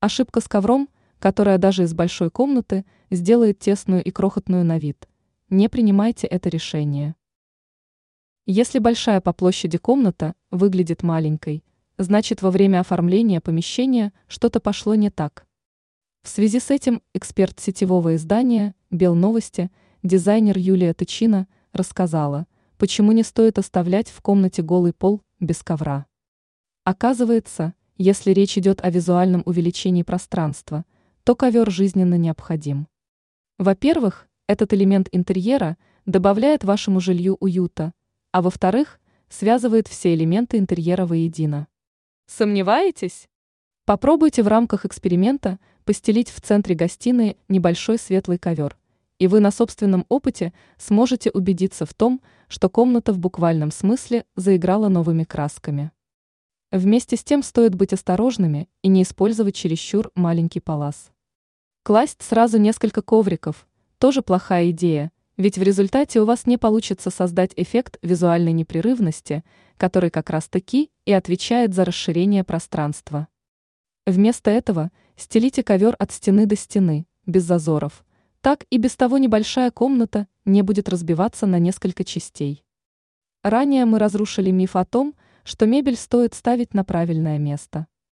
Ошибка с ковром, которая даже из большой комнаты сделает тесную и крохотную на вид. Не принимайте это решение. Если большая по площади комната выглядит маленькой, значит во время оформления помещения что-то пошло не так. В связи с этим эксперт сетевого издания «Белновости», дизайнер Юлия Тычина, рассказала, почему не стоит оставлять в комнате голый пол без ковра. Оказывается, если речь идет о визуальном увеличении пространства, то ковер жизненно необходим. Во-первых, этот элемент интерьера добавляет вашему жилью уюта, а во-вторых, связывает все элементы интерьера воедино. Сомневаетесь? Попробуйте в рамках эксперимента постелить в центре гостиной небольшой светлый ковер, и вы на собственном опыте сможете убедиться в том, что комната в буквальном смысле заиграла новыми красками. Вместе с тем стоит быть осторожными и не использовать чересчур маленький палас. Класть сразу несколько ковриков – тоже плохая идея, ведь в результате у вас не получится создать эффект визуальной непрерывности, который как раз-таки и отвечает за расширение пространства. Вместо этого стелите ковер от стены до стены, без зазоров. Так и без того небольшая комната не будет разбиваться на несколько частей. Ранее мы разрушили миф о том, что мебель стоит ставить на правильное место.